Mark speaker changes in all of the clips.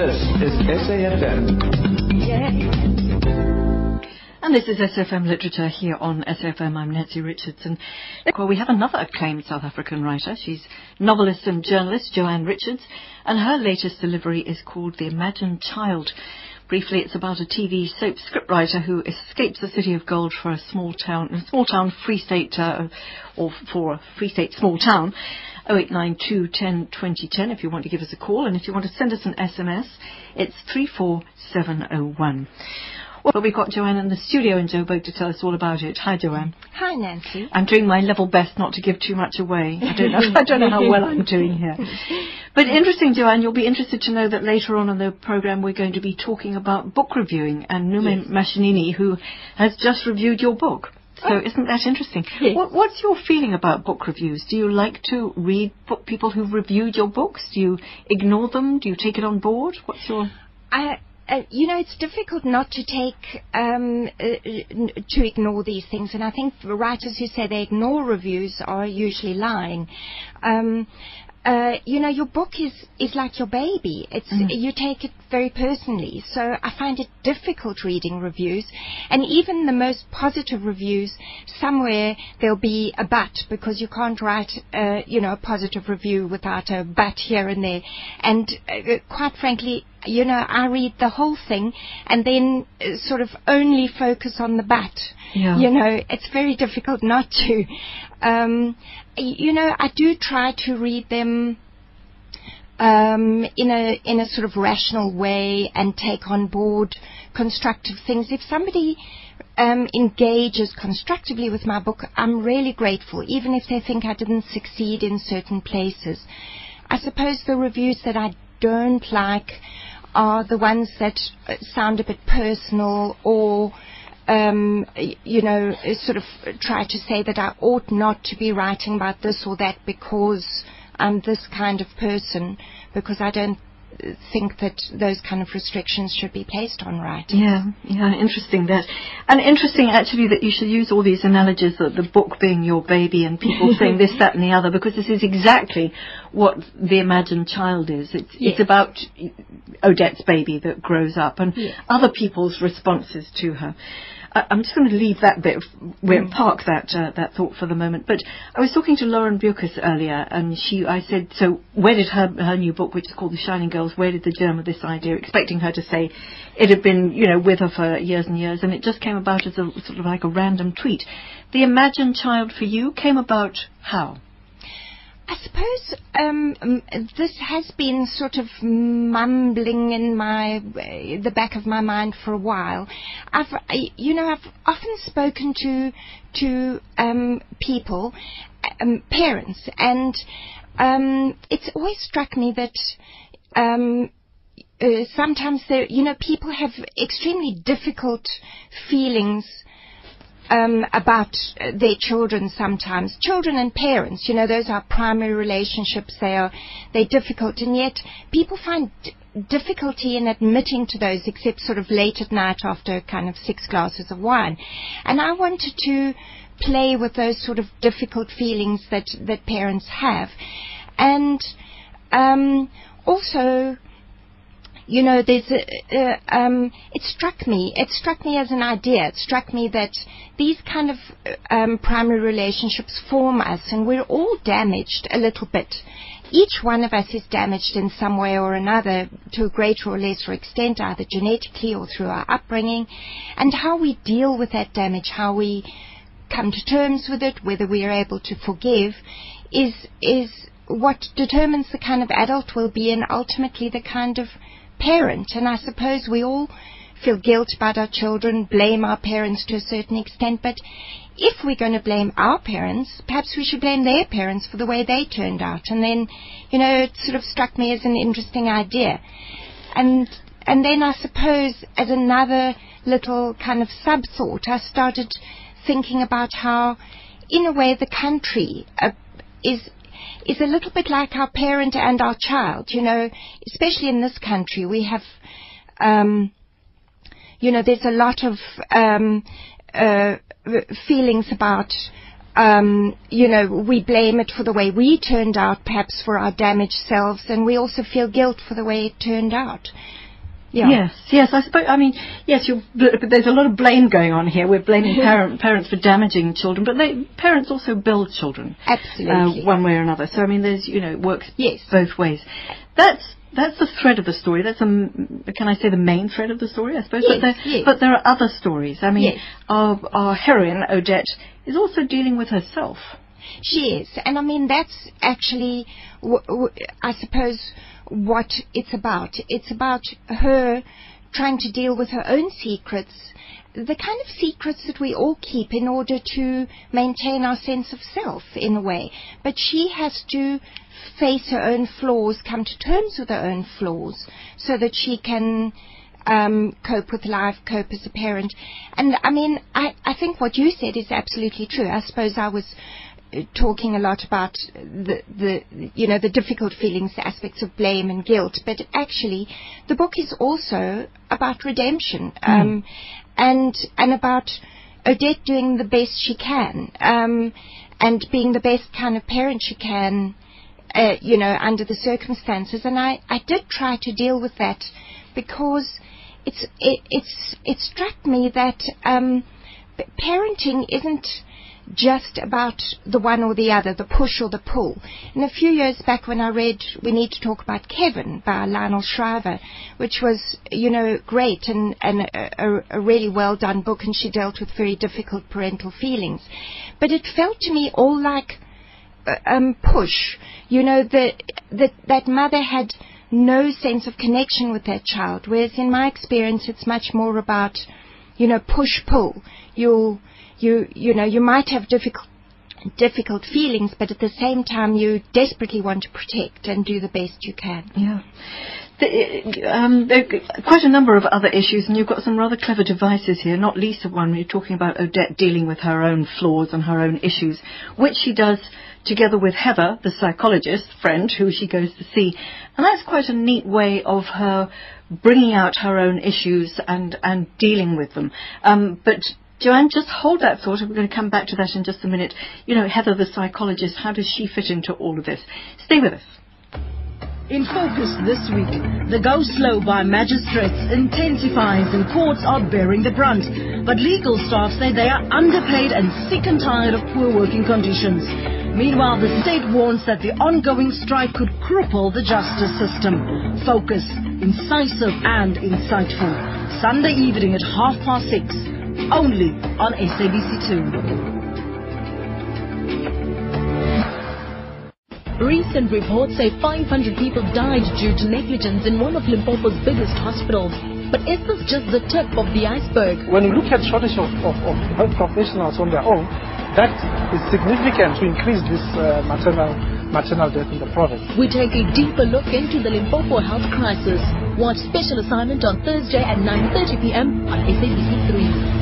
Speaker 1: This is SAFM.
Speaker 2: And this is SAFM Literature here on SAFM. I'm Nancy Richards. Well, we have another acclaimed South African writer. She's novelist and journalist Jo-Anne Richards, and her latest delivery is called The Imagined Child. Briefly, it's about a TV soap scriptwriter who escapes the city of gold for a small town, a small town free state, uh, or for a free state small town. 0892 10 2010 if you want to give us a call, and if you want to send us an SMS, it's 34701. Well, we've got Jo-Anne in the studio in Joburg to tell us all about it. Hi, Jo-Anne.
Speaker 3: Hi, Nancy.
Speaker 2: I'm doing my level best not to give too much away. I don't know. I don't know how well I'm doing here. But interesting, Jo-Anne. You'll be interested to know that later on in the program we're going to be talking about book reviewing and Nume yes. Mashinini, who has just reviewed your book. So oh. isn't that interesting?
Speaker 3: Yes.
Speaker 2: What, what's your feeling about book reviews? Do you like to read book, people who've reviewed your books? Do you ignore them? Do you take it on board? What's your?
Speaker 3: I uh, you know, it's difficult not to take um, uh, to ignore these things, and I think writers who say they ignore reviews are usually lying. Um, uh, you know, your book is, is like your baby. It's mm. you take it very personally. So I find it difficult reading reviews, and even the most positive reviews, somewhere there'll be a but because you can't write, uh, you know, a positive review without a but here and there. And uh, quite frankly, you know, I read the whole thing and then uh, sort of only focus on the but.
Speaker 2: Yeah.
Speaker 3: You know, it's very difficult not to. Um, you know, I do try to read them um, in a in a sort of rational way and take on board constructive things. If somebody um, engages constructively with my book, I'm really grateful, even if they think I didn't succeed in certain places. I suppose the reviews that I don't like are the ones that uh, sound a bit personal or um, you know, sort of try to say that I ought not to be writing about this or that because I'm this kind of person, because I don't think that those kind of restrictions should be placed on writing.
Speaker 2: Yeah, yeah, interesting that. And interesting actually that you should use all these analogies of the book being your baby and people saying this, that and the other because this is exactly what the imagined child is. It's,
Speaker 3: yes.
Speaker 2: it's about Odette's baby that grows up and
Speaker 3: yes.
Speaker 2: other people's responses to her. I'm just going to leave that bit, we'll mm. park that uh, that thought for the moment. But I was talking to Lauren Beukes earlier, and she, I said, so where did her her new book, which is called The Shining Girls, where did the germ of this idea? Expecting her to say it had been, you know, with her for years and years, and it just came about as a sort of like a random tweet. The imagined child for you came about how?
Speaker 3: I suppose um, this has been sort of mumbling in my uh, the back of my mind for a while. I've, you know, I've often spoken to to um, people, um, parents, and um, it's always struck me that. Uh, sometimes you know, people have extremely difficult feelings um, about their children sometimes. Children and parents, you know, those are primary relationships. They are they're difficult, and yet people find difficulty in admitting to those, except sort of late at night after kind of six glasses of wine. And I wanted to play with those sort of difficult feelings that that parents have, and um, also you know, there's a, uh, um, it struck me, it struck me as an idea. It struck me that these kind of um, primary relationships form us, and we're all damaged a little bit. Each one of us is damaged in some way or another to a greater or lesser extent, either genetically or through our upbringing. And how we deal with that damage, how we come to terms with it, whether we are able to forgive, is is what determines the kind of adult we'll be and ultimately the kind of parent, and I suppose we all feel guilt about our children, blame our parents to a certain extent, but if we're going to blame our parents, perhaps we should blame their parents for the way they turned out. And then, you know, it sort of struck me as an interesting idea. And and then I suppose as another little kind of sub thought, I started thinking about how, in a way, the country uh, is is a little bit like our parent and our child. You know, especially in this country, we have, um, you know, there's a lot of um, uh, feelings about um, you know, we blame it for the way we turned out, perhaps for our damaged selves, and we also feel guilt for the way it turned out. Yeah.
Speaker 2: Yes, yes. I suppose. I mean, yes. You're, but there's a lot of blame going on here. We're blaming parent, parents for damaging children, but they, parents also build children.
Speaker 3: Absolutely.
Speaker 2: Uh, one way or another. So I mean, there's you know, it works
Speaker 3: Yes.
Speaker 2: both ways. That's that's the thread of the story. That's a can I say the main thread of the story? I suppose.
Speaker 3: Yes,
Speaker 2: but there,
Speaker 3: yes.
Speaker 2: but there are other stories. I mean,
Speaker 3: Yes.
Speaker 2: our our heroine Odette is also dealing with herself.
Speaker 3: She is, and I mean that's actually, I suppose, what it's about. It's about her trying to deal with her own secrets, the kind of secrets that we all keep in order to maintain our sense of self, in a way. But she has to face her own flaws, come to terms with her own flaws, so that she can um, cope with life, cope as a parent. And I mean, I, I think what you said is absolutely true. I suppose I was talking a lot about the, the, you know, the difficult feelings, the aspects of blame and guilt, but actually the book is also about redemption, um, and, and about Odette doing the best she can, um, and being the best kind of parent she can, uh, you know, under the circumstances. And I, I did try to deal with that because it's, it, it's, it struck me that um, parenting isn't just about the one or the other, the push or the pull. And a few years back when I read We Need to Talk About Kevin by Lionel Shriver, which was, you know, great and, and a, a, really well done book, and she dealt with very difficult parental feelings. But it felt to me all like uh, um, push. You know, the, the, that mother had no sense of connection with that child, whereas in my experience it's much more about, you know, push-pull. You'll, you, you know, you might have difficult, difficult feelings, but at the same time you desperately want to protect and do the best you can.
Speaker 2: Yeah. Um, there are quite a number of other issues, and you've got some rather clever devices here, not least of one, you're talking about Odette dealing with her own flaws and her own issues, which she does together with Heather, the psychologist friend who she goes to see. And that's quite a neat way of her bringing out her own issues and, and dealing with them. Um, but Jo-Anne, just hold that thought. We're going to come back to that in just a minute. You know, Heather, the psychologist, how does she fit into all of this? Stay with us.
Speaker 1: In focus this week, the go slow by magistrates intensifies and courts are bearing the brunt. But legal staff say they are underpaid and sick and tired of poor working conditions. Meanwhile, the state warns that the ongoing strike could cripple the justice system. Focus, incisive and insightful. Sunday evening at half past six, only on SABC2.
Speaker 4: Recent reports say 500 people died due to negligence in one of Limpopo's biggest hospitals. But is this just the tip of the iceberg?
Speaker 5: When we look at shortage of, of, of health professionals on their own, that is significant to increase this uh, maternal maternal death in the province.
Speaker 4: We take a deeper look into the Limpopo health crisis. Watch special assignment on Thursday at 9.30 p.m. on SABC3.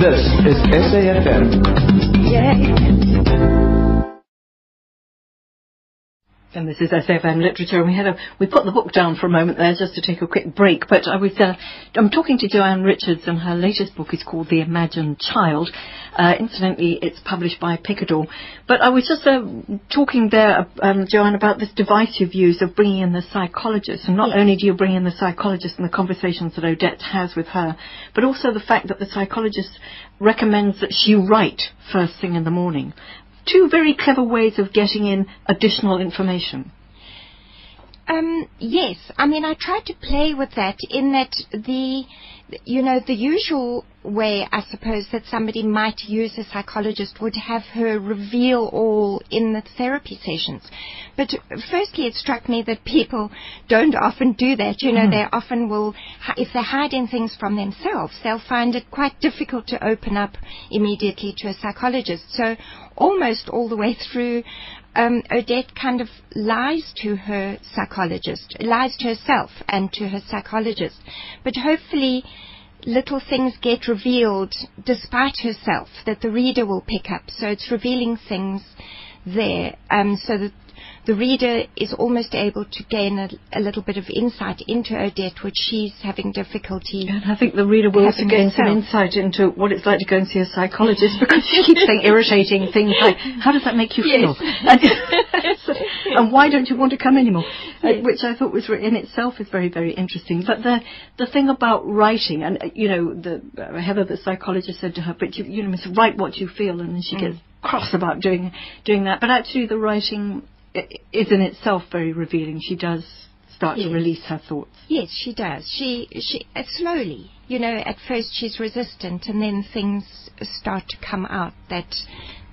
Speaker 6: This is SAFM.
Speaker 2: And this is SAFM Literature, and we had a we put the book down for a moment there just to take a quick break. But I was uh, I'm talking to Jo-Anne Richards, and her latest book is called The Imagined Child. Uh, incidentally, it's published by Picador. But I was just uh, talking there, um, Jo-Anne, about this device you've used of bringing in the psychologist, and not
Speaker 3: Yes.
Speaker 2: only do you bring in the psychologist and the conversations that Odette has with her, but also the fact that the psychologist recommends that she write first thing in the morning two very clever ways of getting in additional information.
Speaker 3: Um, yes, I mean, I tried to play with that in that the, you know, the usual way, I suppose, that somebody might use a psychologist would have her reveal all in the therapy sessions. But firstly, it struck me that people don't often do that. You know, they often will, if they're hiding things from themselves, they'll find it quite difficult to open up immediately to a psychologist. So almost all the way through, um, Odette kind of lies to her psychologist, lies to herself and to her psychologist. But hopefully, little things get revealed despite herself that the reader will pick up. So it's revealing things there, um, so that the reader is almost able to gain a, a little bit of insight into Odette, which she's having difficulty.
Speaker 2: And I think the reader will also gain some insight into what it's like to go and see a psychologist because she keeps saying irritating things like, how does that make you feel? And, and why don't you want to come anymore? Uh, which I thought was in itself is very, very interesting. But the the thing about writing, and uh, you know, the uh, Heather, the psychologist, said to her, "But you, you know, Miss, write what you feel," and then she gets cross about doing doing that. But actually, the writing is in itself very revealing. She does start to release her thoughts.
Speaker 3: Yes, she does. She she uh, slowly. You know, at first she's resistant, and then things start to come out that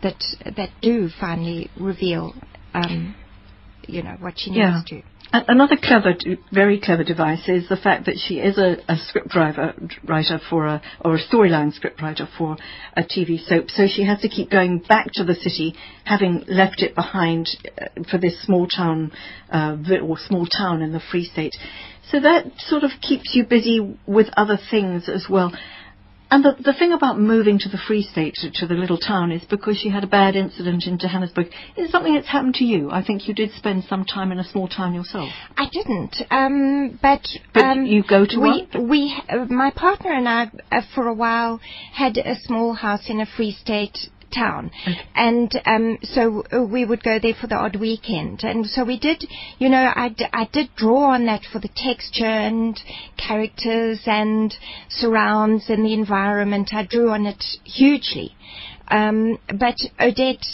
Speaker 3: that that do finally reveal, um, you know, what she needs
Speaker 2: Yeah.
Speaker 3: to.
Speaker 2: Another clever, very clever device is the fact that she is a, a script driver, writer for a, or a storyline script writer for a TV soap. So she has to keep going back to the city, having left it behind uh, for this small town, uh, or small town in the Free State. So that sort of keeps you busy with other things as well. And the, the thing about moving to the Free State, to, to the little town, is because she had a bad incident in Johannesburg. Is it something that's happened to you? I think you did spend some time in a small town yourself.
Speaker 3: I didn't, um, but
Speaker 2: But
Speaker 3: um,
Speaker 2: you go to
Speaker 3: we
Speaker 2: one?
Speaker 3: we uh, my partner and I uh, for a while had a small house in a Free State town. And um so uh, we would go there for the odd weekend. And so we did you know I, d- I did draw on that for the texture and characters and surrounds and the environment. I drew on it hugely. Um but Odette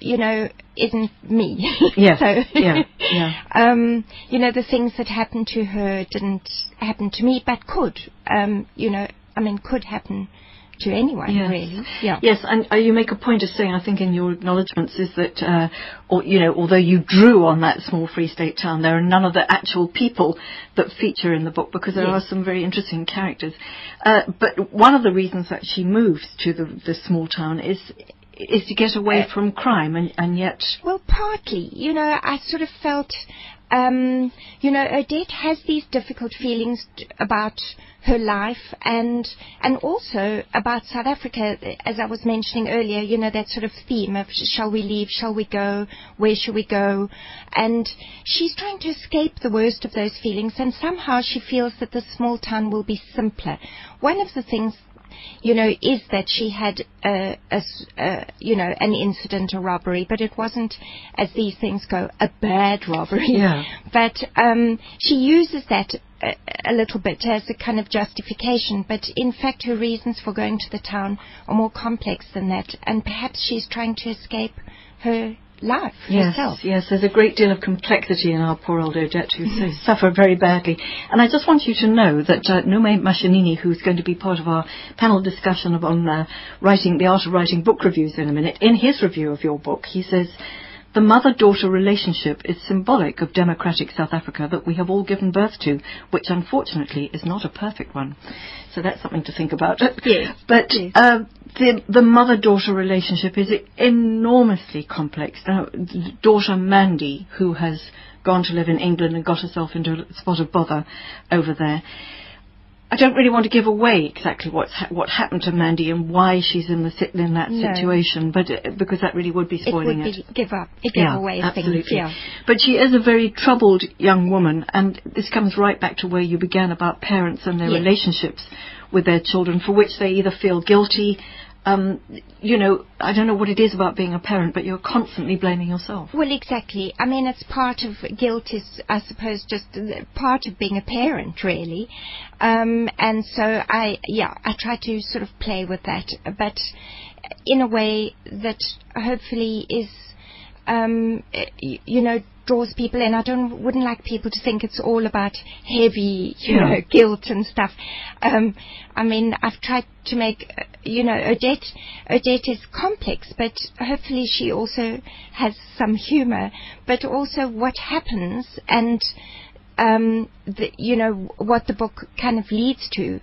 Speaker 3: you know isn't me.
Speaker 2: Yes,
Speaker 3: so
Speaker 2: yeah, yeah.
Speaker 3: um, you know, the things that happened to her didn't happen to me, but could, um, you know, I mean, could happen to anyone,
Speaker 2: Yes.
Speaker 3: really. Yeah.
Speaker 2: Yes, and uh, you make a point of saying, I think, in your acknowledgements, is that, uh, or, you know, although you drew on that small Free State town, there are none of the actual people that feature in the book because there
Speaker 3: Yes.
Speaker 2: are some very interesting characters. Uh, but one of the reasons that she moves to the, the small town is is to get away from crime, and, and yet,
Speaker 3: Well, partly, you know, I sort of felt, um, you know, Odette has these difficult feelings about her life and and also about South Africa, as I was mentioning earlier. You know, that sort of theme of shall we leave, shall we go, where shall we go, and she's trying to escape the worst of those feelings, and somehow she feels that the small town will be simpler. One of the things you know, is that she had a, a a, you know, an incident, a robbery, but it wasn't, as these things go, a bad robbery.
Speaker 2: Yeah.
Speaker 3: But um, she uses that a, a little bit as a kind of justification, but in fact her reasons for going to the town are more complex than that, and perhaps she's trying to escape her life
Speaker 2: Yes,
Speaker 3: herself.
Speaker 2: yes, there's a great deal of complexity in our poor old Odette who suffer very badly. And I just want you to know that uh, Nume Mashinini, who's going to be part of our panel discussion on uh, writing, the art of writing book reviews in a minute, in his review of your book, he says, the mother-daughter relationship is symbolic of democratic South Africa that we have all given birth to, which unfortunately is not a perfect one. So that's something to think about.
Speaker 3: Yes,
Speaker 2: But
Speaker 3: yes.
Speaker 2: uh, the the mother-daughter relationship is enormously complex. Now, daughter Mandy, who has gone to live in England and got herself into a spot of bother over there. I don't really want to give away exactly what's ha- what happened to Mandy and why she's in the sit- in that
Speaker 3: No.
Speaker 2: situation, but uh, because that really would be
Speaker 3: It
Speaker 2: spoiling
Speaker 3: would
Speaker 2: it.
Speaker 3: be give up, a giveaway of
Speaker 2: absolutely.
Speaker 3: things. Yeah.
Speaker 2: But she is a very troubled young woman, and this comes right back to where you began about parents and their
Speaker 3: Yes.
Speaker 2: relationships with their children, for which they either feel guilty. Um, you know, I don't know what it is about being a parent, but you're constantly blaming yourself.
Speaker 3: Well, exactly. I mean, it's part of guilt is, I suppose, just part of being a parent, really. Um, and so I, yeah, I try to sort of play with that, but in a way that hopefully is, um, y- you know, draws people in. I don't, wouldn't like people to think it's all about heavy, you
Speaker 2: Yeah.
Speaker 3: know, guilt and stuff. Um, I mean, I've tried to make, uh, you know, Odette, Odette is complex, but hopefully she also has some humor, but also what happens and, um, the, you know, what the book kind of leads to.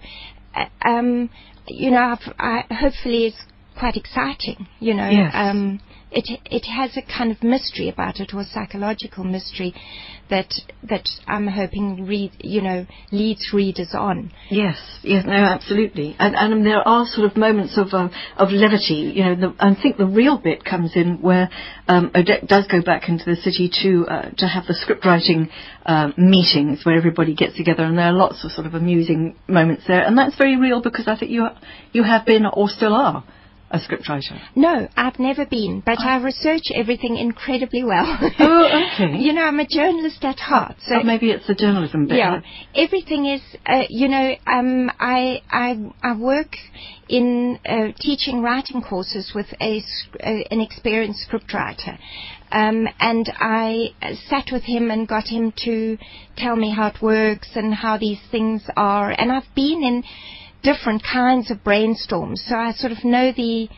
Speaker 3: Uh, um, you know, I've, I, hopefully it's quite exciting. You know,
Speaker 2: Yes.
Speaker 3: um, it it has a kind of mystery about it, or psychological mystery, that that I'm hoping read you know leads readers on.
Speaker 2: Yes, yes, no, absolutely, and and there are sort of moments of uh, of levity. You know, the, I think the real bit comes in where um, Odette does go back into the city to uh, to have the script writing uh, meetings where everybody gets together, and there are lots of sort of amusing moments there, and that's very real because I think you you have been or still are a scriptwriter.
Speaker 3: No, I've never been, but I research everything incredibly well.
Speaker 2: Oh, okay.
Speaker 3: you know, I'm a journalist at heart, so
Speaker 2: Oh, maybe it's the journalism bit.
Speaker 3: yeah, everything is. Uh, you know, um, I I I work in uh, teaching writing courses with a uh, an experienced scriptwriter. Um, and I sat with him and got him to tell me how it works and how these things are. And I've been in different kinds of brainstorms, so I sort of know the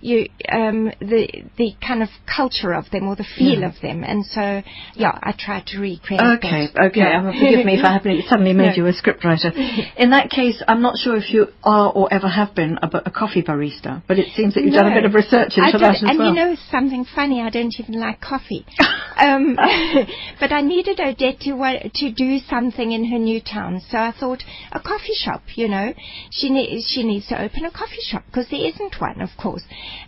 Speaker 3: you um, the the kind of culture of them or the feel
Speaker 2: Yeah.
Speaker 3: of them. And so, yeah, I tried to recreate.
Speaker 2: Okay,
Speaker 3: that.
Speaker 2: okay.
Speaker 3: Yeah.
Speaker 2: Um, forgive me if I suddenly made
Speaker 3: No.
Speaker 2: you a scriptwriter. In that case, I'm not sure if you are or ever have been a, a coffee barista, but it seems that you've done a bit of research into
Speaker 3: I
Speaker 2: that as
Speaker 3: and
Speaker 2: well.
Speaker 3: you know something funny? I don't even like coffee. um, but I needed Odette to wa- to do something in her new town, so I thought a coffee shop. You know, she ne- she needs to open a coffee shop because there isn't one, of course.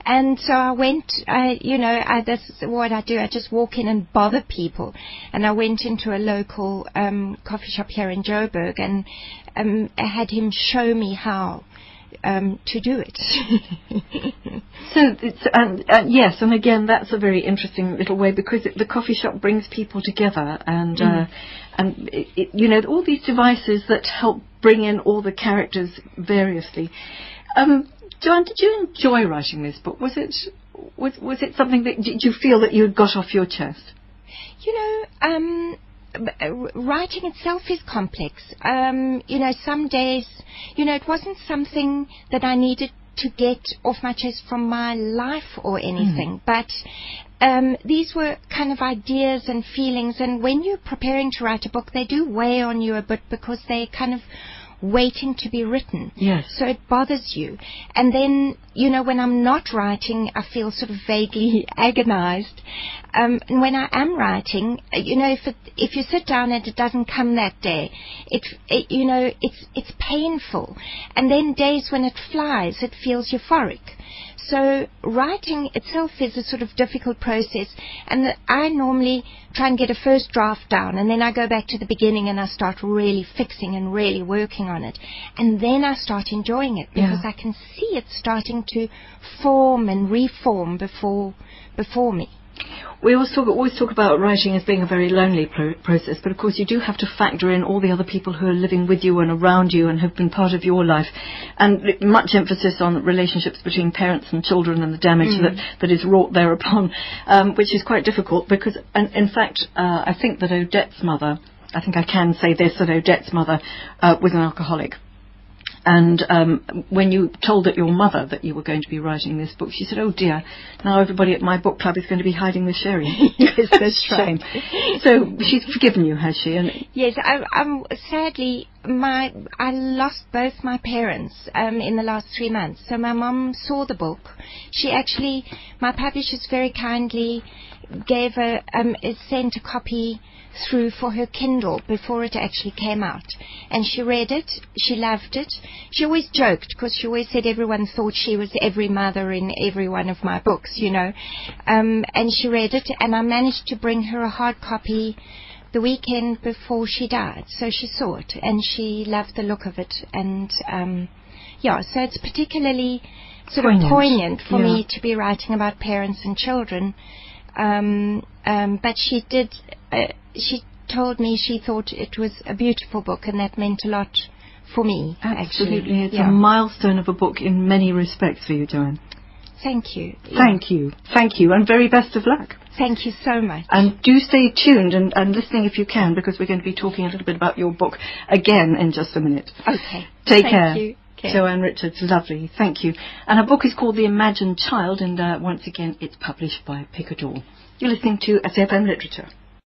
Speaker 3: And so I went. I, you know, I, that's what I do. I just walk in and bother people. And I went into a local um, coffee shop here in Joburg and um, I had him show me how. Um, to do it.
Speaker 2: So, it's, and, uh, yes, and again, that's a very interesting little way because it, the coffee shop brings people together, and
Speaker 3: Mm.
Speaker 2: uh, and it, it, you know all these devices that help bring in all the characters variously. Um, Jo-Anne, did you enjoy writing this book? Was it was was it something that did you feel that you had got off your chest?
Speaker 3: You know, um, uh, writing itself is complex. Um, you know, some days, you know, it wasn't something that I needed to get off my chest from my life or anything, but um, these were kind of ideas and feelings. And when you're preparing to write a book, they do weigh on you a bit because they're kind of waiting to be written.
Speaker 2: Yes.
Speaker 3: So it bothers you. And then, you know, when I'm not writing, I feel sort of vaguely agonized. Um, and when I am writing, uh, you know, if it, if you sit down and it doesn't come that day, it, it, you know, it's, it's painful. And then days when it flies, it feels euphoric. So writing itself is a sort of difficult process, and the, I normally try and get a first draft down, and then I go back to the beginning and I start really fixing and really working on it, and then I start enjoying it because
Speaker 2: Yeah.
Speaker 3: I can see it starting to form and reform before before me.
Speaker 2: We always talk, always talk about writing as being a very lonely pro- process, but of course you do have to factor in all the other people who are living with you and around you and have been part of your life, and much emphasis on relationships between parents and children and the damage that, that is wrought thereupon, um, which is quite difficult because, and in fact, uh, I think that Odette's mother, I think I can say this, that Odette's mother uh, was an alcoholic. And um, when you told that your mother that you were going to be writing this book, she said, "Oh dear, now everybody at my book club is going to be hiding the sherry."
Speaker 3: Yes, that's
Speaker 2: Shame. So she's forgiven you, has she? And
Speaker 3: Yes, I, I'm sadly my I lost both my parents um, in the last three months. So my mum saw the book. She actually, my publishers very kindly gave a um, sent a copy through for her Kindle before it actually came out, and she read it. She loved it. She always joked because she always said everyone thought she was every mother in every one of my books, you know. Um, and she read it, and I managed to bring her a hard copy the weekend before she died. So she saw it and she loved the look of it. And um, yeah, so it's particularly sort
Speaker 2: Poignant.
Speaker 3: of poignant for
Speaker 2: Yeah.
Speaker 3: me to be writing about parents and children. Um, um, but she did. Uh, she told me she thought it was a beautiful book, and that meant a lot for me.
Speaker 2: absolutely,
Speaker 3: actually.
Speaker 2: it's
Speaker 3: yeah.
Speaker 2: a milestone of a book in many respects for you, Jo-Anne.
Speaker 3: Thank you.
Speaker 2: Thank you, thank you, and very best of luck.
Speaker 3: Thank you so much.
Speaker 2: And do stay tuned and, and listening if you can, because we're going to be talking a little bit about your book again in just a minute.
Speaker 3: Okay.
Speaker 2: Take care.
Speaker 3: Thank
Speaker 2: care.
Speaker 3: you. Okay.
Speaker 2: Jo-Anne Richards, lovely, thank you. And her book is called The Imagined Child, and uh, once again, it's published by Picador. You're listening to SAFM Literature.